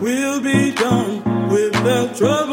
We'll be done with the trouble.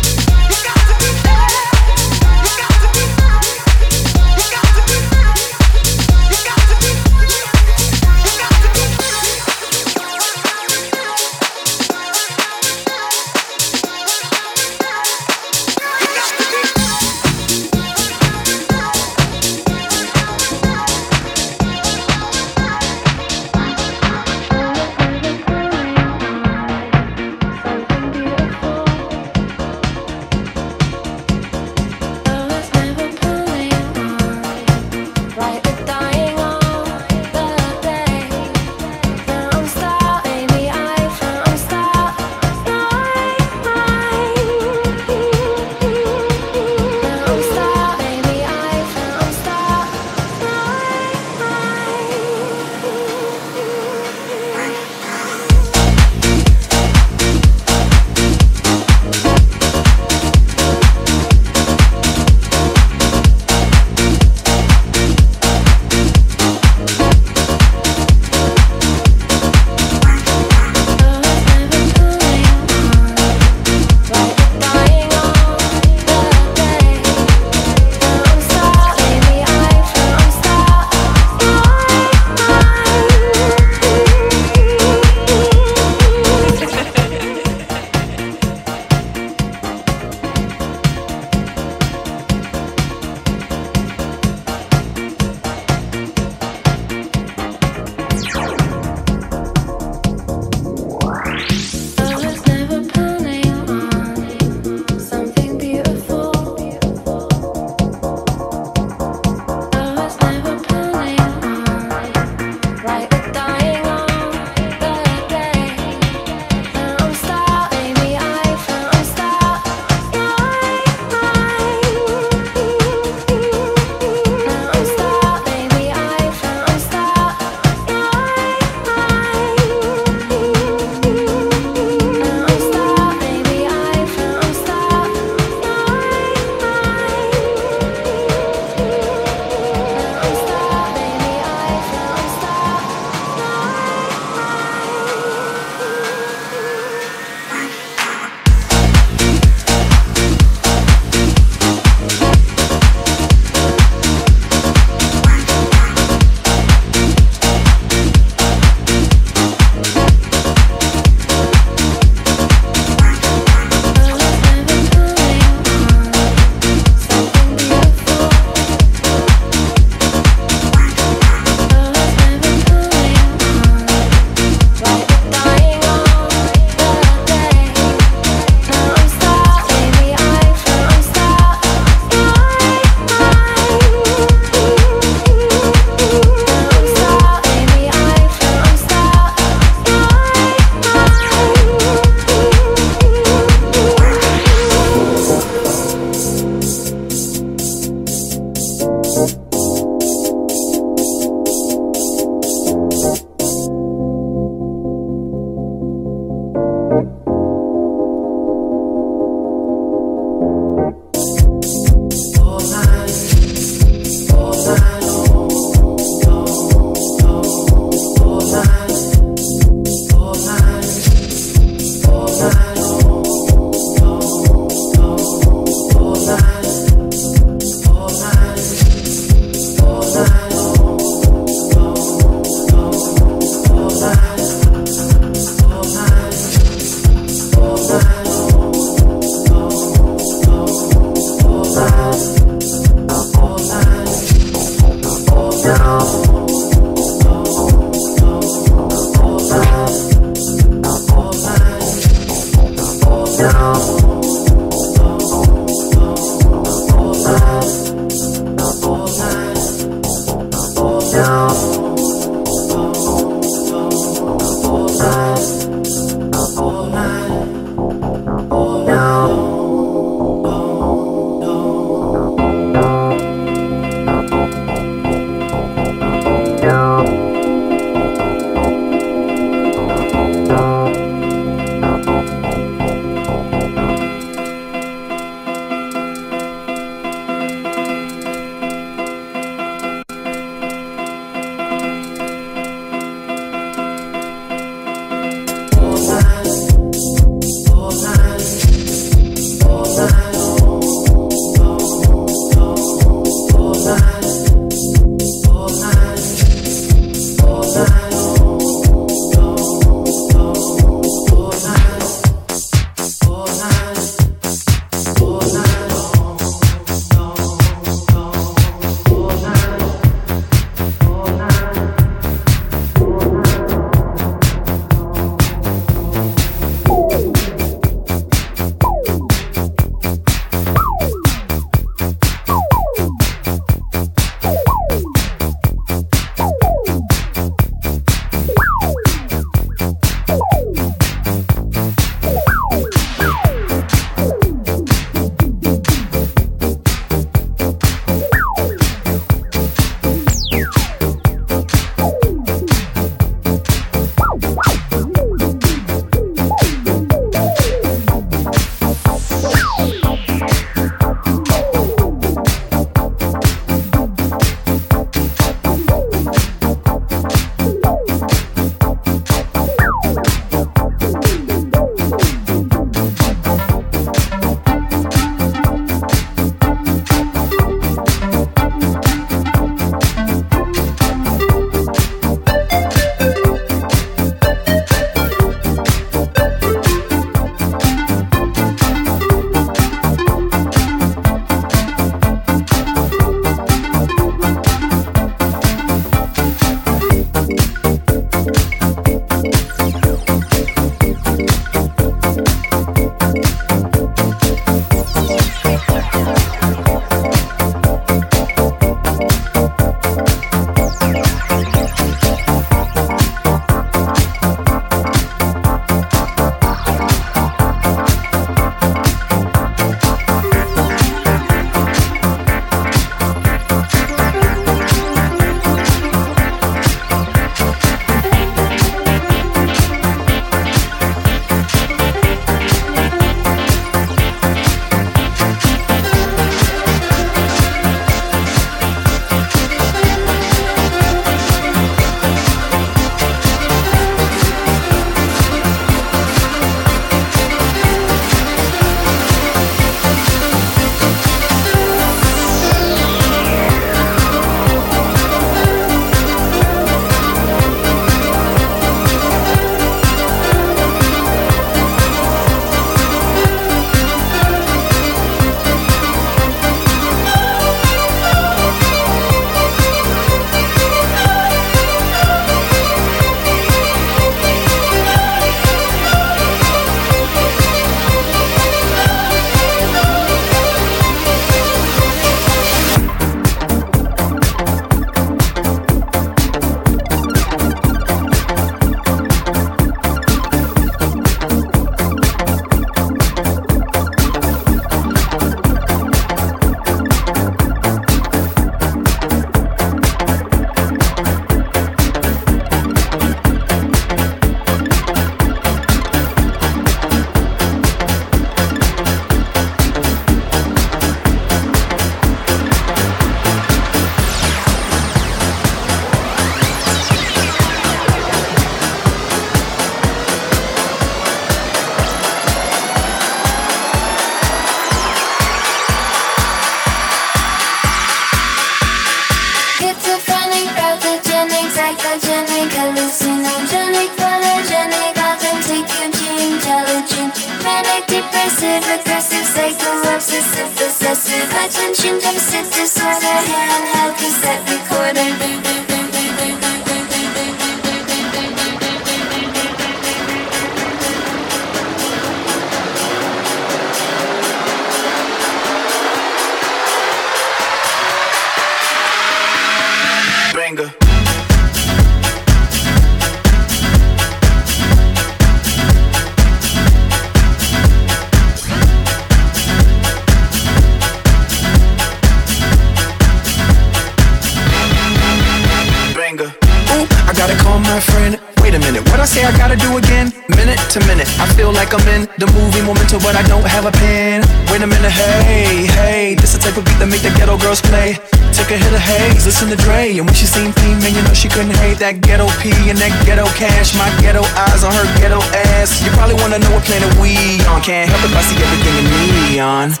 cash, my ghetto eyes on her ghetto ass. You probably wanna know what planet we on. Can't help it, I see everything in neon.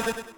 Bye.